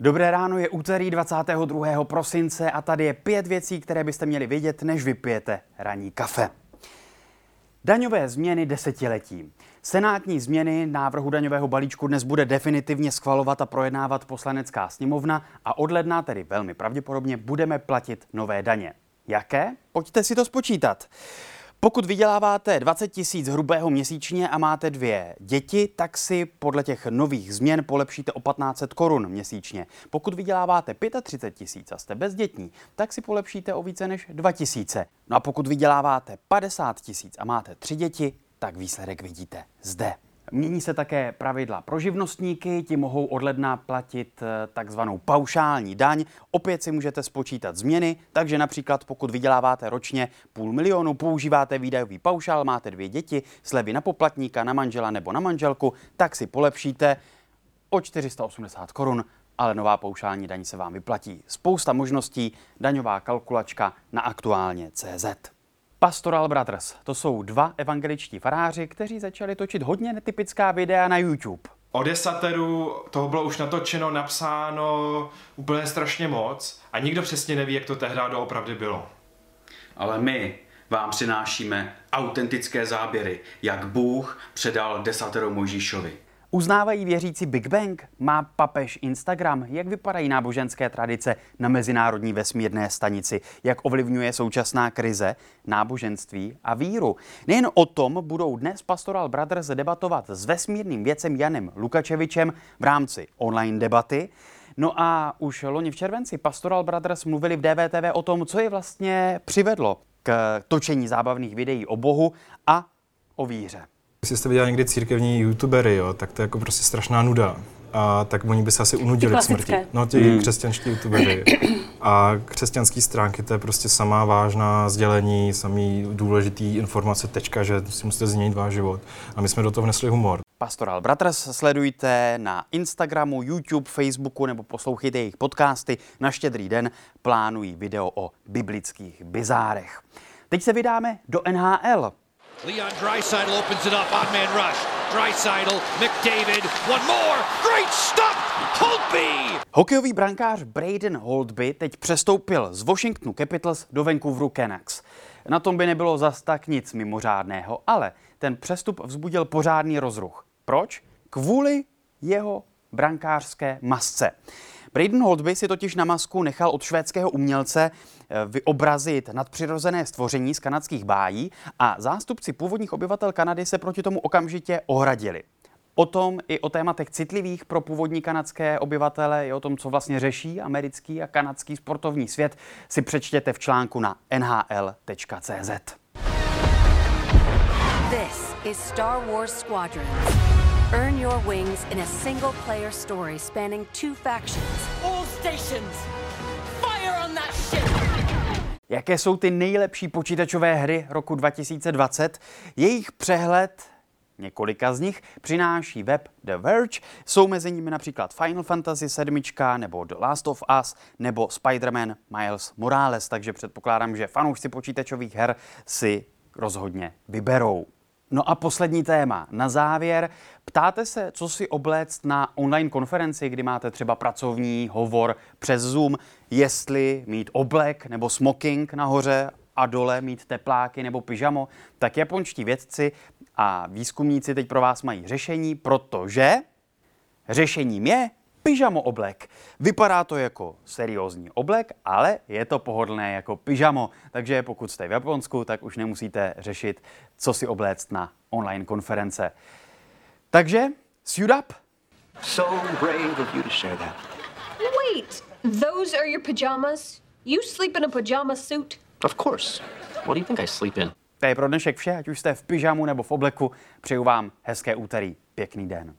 Dobré ráno, je úterý 22. prosince a tady je pět věcí, které byste měli vědět, než vypijete ranní kafe. Daňové změny desetiletí. Senátní změny návrhu daňového balíčku dnes bude definitivně schvalovat a projednávat poslanecká sněmovna a od ledna, tedy velmi pravděpodobně, budeme platit nové daně. Jaké? Pojďte si to spočítat. Pokud vyděláváte 20 tisíc hrubého měsíčně a máte dvě děti, tak si podle těch nových změn polepšíte o 1500 korun měsíčně. Pokud vyděláváte 35 tisíc a jste bezdětní, tak si polepšíte o více než 2 tisíce. No a pokud vyděláváte 50 tisíc a máte tři děti, tak výsledek vidíte zde. Mění se také pravidla pro živnostníky, ti mohou od ledna platit eh, takzvanou paušální daň. Opět si můžete spočítat změny, takže například pokud vyděláváte ročně půl milionu, používáte výdajový paušál, máte dvě děti, slevy na poplatníka, na manžela nebo na manželku, tak si polepšíte o 480 korun, ale nová paušální daň se vám vyplatí. Spousta možností, daňová kalkulačka na aktuálně CZ. Pastoral Brothers. To jsou dva evangeličtí faráři, kteří začali točit hodně netypická videa na YouTube. O desateru toho bylo už natočeno, napsáno úplně strašně moc a nikdo přesně neví, jak to tehdy doopravdy bylo. Ale my vám přinášíme autentické záběry, jak Bůh předal desatero Mojžíšovi. Uznávají věřící Big Bang? Má papež Instagram? Jak vypadají náboženské tradice na Mezinárodní vesmírné stanici? Jak ovlivňuje současná krize náboženství a víru? Nejen o tom budou dnes Pastoral Brothers debatovat s vesmírným věcem Janem Lukačevičem v rámci online debaty. No a už loni v červenci Pastoral Brothers mluvili v DVTV o tom, co je vlastně přivedlo k točení zábavných videí o Bohu a o víře. Jestli jste viděli někdy církevní youtubery, jo, tak to je jako prostě strašná nuda. A tak oni by se asi unudili k smrti. No, ti hmm. křesťanští youtubery. A křesťanské stránky, to je prostě samá vážná sdělení, samý důležitý informace, tečka, že si musíte změnit váš život. A my jsme do toho vnesli humor. Pastoral Brothers sledujte na Instagramu, YouTube, Facebooku nebo poslouchejte jejich podcasty. Na štědrý den plánují video o biblických bizárech. Teď se vydáme do NHL. Leon Dreisaitl opens it up, on man rush. Dreisaitl, McDavid, one more, great stop, Holtby! Hokejový brankář Braden Holtby teď přestoupil z Washingtonu Capitals do Vancouveru Canucks. Na tom by nebylo zas tak nic mimořádného, ale ten přestup vzbudil pořádný rozruch. Proč? Kvůli jeho brankářské masce. Braden Holtby si totiž na masku nechal od švédského umělce eh, vyobrazit nadpřirozené stvoření z kanadských bájí a zástupci původních obyvatel Kanady se proti tomu okamžitě ohradili. O tom i o tématech citlivých pro původní kanadské obyvatele, i o tom, co vlastně řeší americký a kanadský sportovní svět, si přečtěte v článku na nhl.cz. This is Star Wars Squadrons. Earn your wings in a single player story spanning two factions. All stations! Fire on that ship! Jaké jsou ty nejlepší počítačové hry roku 2020? Jejich přehled Několika z nich přináší web The Verge. Jsou mezi nimi například Final Fantasy 7 nebo The Last of Us nebo Spider-Man Miles Morales, takže předpokládám, že fanoušci počítačových her si rozhodně vyberou. No a poslední téma. Na závěr, ptáte se, co si obléct na online konferenci, kdy máte třeba pracovní hovor přes Zoom, jestli mít oblek nebo smoking nahoře a dole mít tepláky nebo pyžamo, tak japonští vědci a výzkumníci teď pro vás mají řešení, protože řešením je pyžamo oblek. Vypadá to jako seriózní oblek, ale je to pohodlné jako pyžamo. Takže pokud jste v Japonsku, tak už nemusíte řešit, co si obléct na online konference. Takže, suit up! So brave of you to share that. Wait, those are your pajamas? You sleep in a pajama suit? Of course. What do you think I sleep in? To je pro dnešek vše, ať už jste v pyžamu nebo v obleku. Přeju vám hezké úterý. Pěkný den.